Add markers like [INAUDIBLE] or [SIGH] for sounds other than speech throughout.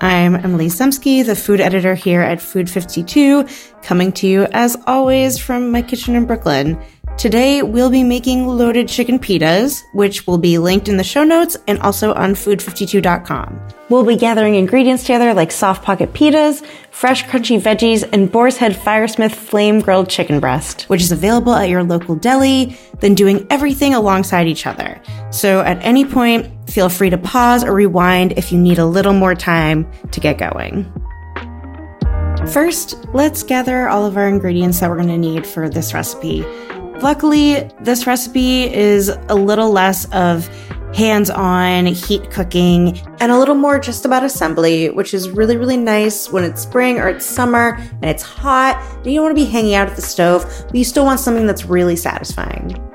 I'm Emily Ziemski, the food editor here at Food 52, coming to you as always from my kitchen in Brooklyn. Today, we'll be making loaded chicken pitas, which will be linked in the show notes and also on food52.com. We'll be gathering ingredients together like soft pocket pitas, fresh crunchy veggies, and Boar's Head Firesmith flame grilled chicken breast, which is available at your local deli, then doing everything alongside each other. So at any point, feel free to pause or rewind if you need a little more time to get going. First, let's gather all of our ingredients that we're going to need for this recipe. Luckily, this recipe is a little less of hands on heat cooking and a little more just about assembly, which is really, really nice when it's spring or it's summer and it's hot and you don't want to be hanging out at the stove, but you still want something that's really satisfying.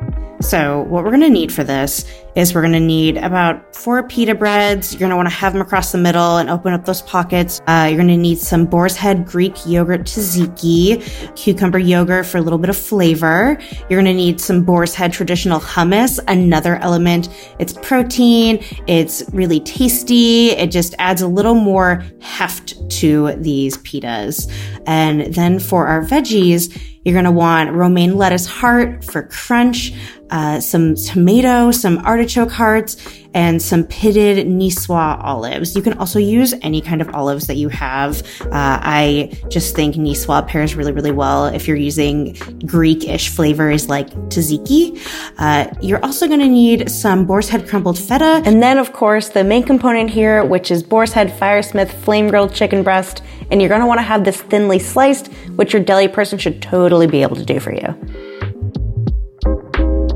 So, what we're going to need for this is we're going to need about four pita breads. You're going to want to have them across the middle and open up those pockets. Uh, you're going to need some boar's head Greek yogurt tzatziki, cucumber yogurt for a little bit of flavor. You're going to need some boar's head traditional hummus, another element. It's protein. It's really tasty. It just adds a little more heft to these pitas. And then for our veggies, you're going to want romaine lettuce heart for crunch, uh, some tomato, some artichoke hearts, and some pitted Niçoise olives. You can also use any kind of olives that you have. Uh, I just think Niçoise pairs really, really well if you're using Greek-ish flavors like tzatziki. Uh, you're also going to need some boar's head crumbled feta. And then, of course, the main component here, which is boar's head Firesmith flame grilled chicken breast. And you're going to want to have this thinly sliced, which your deli person should totally be able to do for you.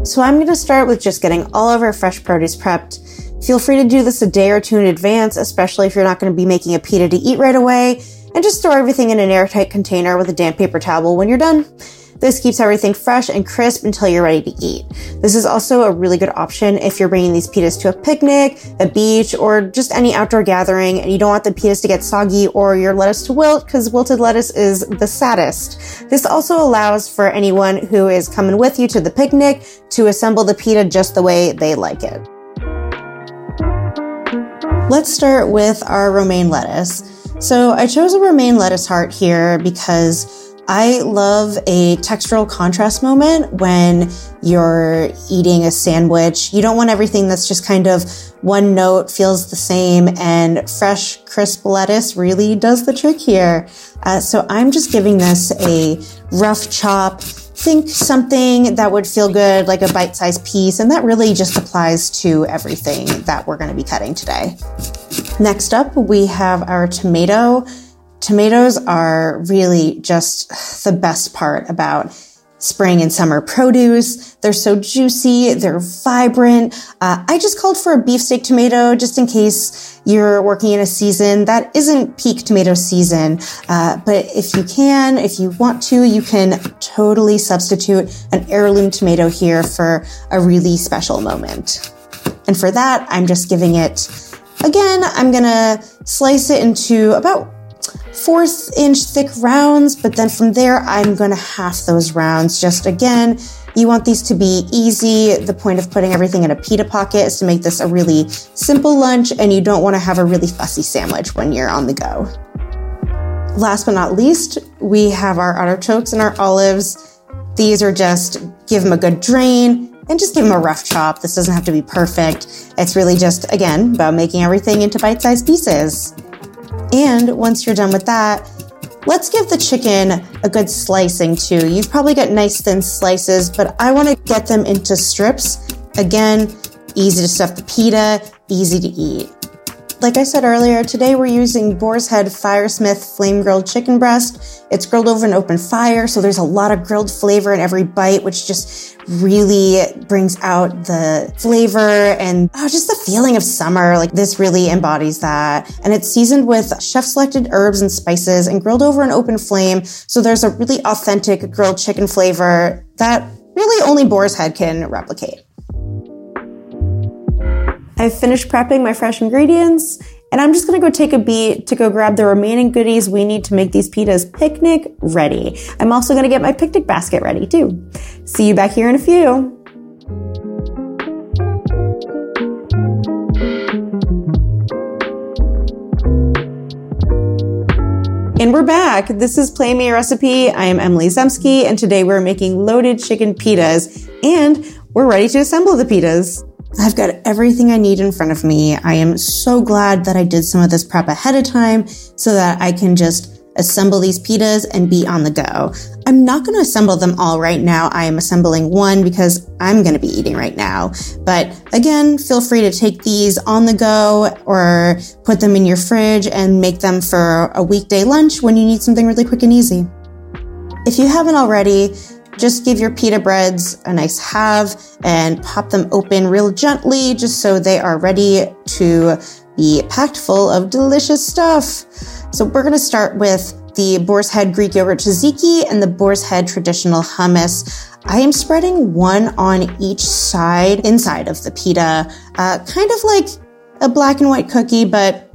So I'm going to start with just getting all of our fresh produce prepped. Feel free to do this a day or two in advance, especially if you're not going to be making a pita to eat right away, and just store everything in an airtight container with a damp paper towel when you're done. This keeps everything fresh and crisp until you're ready to eat. This is also a really good option if you're bringing these pitas to a picnic, a beach, or just any outdoor gathering and you don't want the pitas to get soggy or your lettuce to wilt because wilted lettuce is the saddest. This also allows for anyone who is coming with you to the picnic to assemble the pita just the way they like it. Let's start with our romaine lettuce. So I chose a romaine lettuce heart here because I love a textural contrast moment when you're eating a sandwich. You don't want everything that's just kind of one note, feels the same, and fresh, crisp lettuce really does the trick here. Uh, so I'm just giving this a rough chop. Think something that would feel good, like a bite sized piece, and that really just applies to everything that we're going to be cutting today. Next up, we have our tomato. Tomatoes are really just the best part about spring and summer produce. They're so juicy. They're vibrant. Uh, I just called for a beefsteak tomato just in case you're working in a season that isn't peak tomato season. Uh, but if you can, if you want to, you can totally substitute an heirloom tomato here for a really special moment. And for that, I'm just giving it, again, I'm gonna slice it into about fourth inch thick rounds, but then from there, I'm to half those rounds. Just again, you want these to be easy. The point of putting everything in a pita pocket is to make this a really simple lunch, and you don't want to have a really fussy sandwich when you're on the go. Last but not least, we have our artichokes and our olives. These are just give them a good drain and just give them a rough chop. This doesn't have to be perfect. It's really just, again, about making everything into bite sized pieces. And once you're done with that, Let's give the chicken a good slicing too. You've probably got nice thin slices, but I want to get them into strips. Again, easy to stuff the pita, easy to eat. Like I said earlier, today we're using Boar's Head Firesmith flame grilled chicken breast. It's grilled over an open fire, so there's a lot of grilled flavor in every bite, which just really brings out the flavor and oh, just the feeling of summer. Like this really embodies that. And it's seasoned with chef selected herbs and spices and grilled over an open flame. So there's a really authentic grilled chicken flavor that really only Boar's Head can replicate. I've finished prepping my fresh ingredients and I'm just to go take a beat to go grab the remaining goodies we need to make these pitas picnic ready. I'm also to get my picnic basket ready too. See you back here in a few. And we're back. This is Play Me a Recipe. I am Emily Ziemski, and today we're making loaded chicken pitas, and we're ready to assemble the pitas. I've got everything I need in front of me. I am so glad that I did some of this prep ahead of time so that I can just assemble these pitas and be on the go. I'm not going to assemble them all right now. I am assembling one because I'm going to be eating right now. But again, feel free to take these on the go or put them in your fridge and make them for a weekday lunch when you need something really quick and easy. If you haven't already, just give your pita breads a nice halve and pop them open real gently just so they are ready to be packed full of delicious stuff. So we're going to start with the Boar's Head Greek yogurt tzatziki and the Boar's Head traditional hummus. I am spreading one on each side inside of the pita, uh, kind of like a black and white cookie, but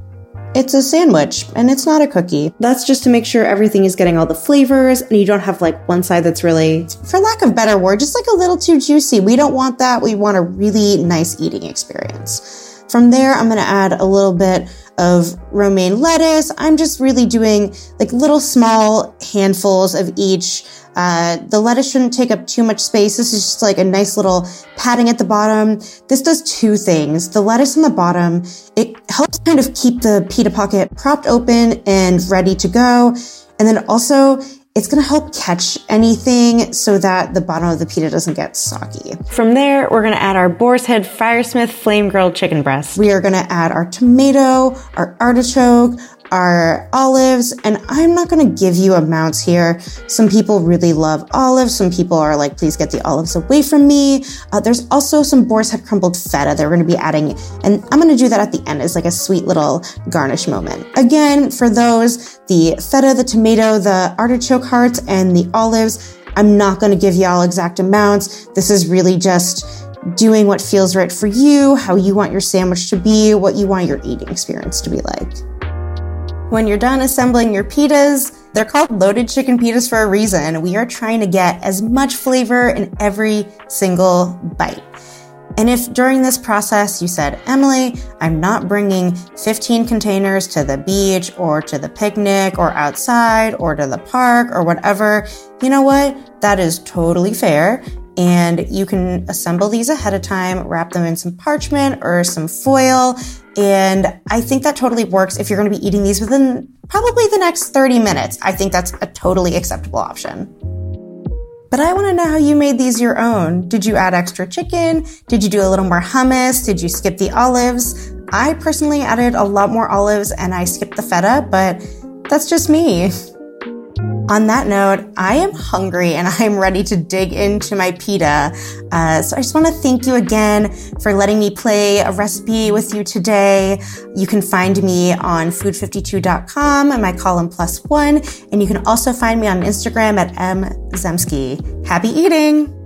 it's a sandwich and it's not a cookie. That's just to make sure everything is getting all the flavors and you don't have like one side that's really, for lack of better word, just like a little too juicy. We don't want that. We want a really nice eating experience. From there, I'm going to add a little bit of romaine lettuce. I'm just really doing like little small handfuls of each. Uh, the lettuce shouldn't take up too much space. This is just like a nice little padding at the bottom. This does two things. The lettuce on the bottom, it helps kind of keep the pita pocket propped open and ready to go. And then also it's going to help catch anything so that the bottom of the pita doesn't get soggy. From there, we're going to add our Boar's Head Firesmith Flame Grilled Chicken Breast. We are going to add our tomato, our artichoke, our olives, and I'm not to give you amounts here. Some people really love olives. Some people are like, please get the olives away from me. Uh, there's also some boar's head crumbled feta that we're to be adding, and I'm to do that at the end as like a sweet little garnish moment. Again, for those, the feta, the tomato, the artichoke hearts, and the olives, I'm not going to give y'all exact amounts. This is really just doing what feels right for you, how you want your sandwich to be, what you want your eating experience to be like. When you're done assembling your pitas, they're called loaded chicken pitas for a reason. We are trying to get as much flavor in every single bite. And if during this process you said, Emily, I'm not bringing 15 containers to the beach or to the picnic or outside or to the park or whatever, you know what? That is totally fair. And you can assemble these ahead of time, wrap them in some parchment or some foil. And I think that totally works if you're going to be eating these within probably the next 30 minutes. I think that's a totally acceptable option. But I want to know how you made these your own. Did you add extra chicken? Did you do a little more hummus? Did you skip the olives? I personally added a lot more olives and I skipped the feta, but that's just me. [LAUGHS] On that note, I am hungry and [LAUGHS] I'm ready to dig into my pita. Uh, so I just want to thank you again for letting me play a recipe with you today. You can find me on food52.com and my column plus one. And you can also find me on Instagram at mzemsky. Happy eating!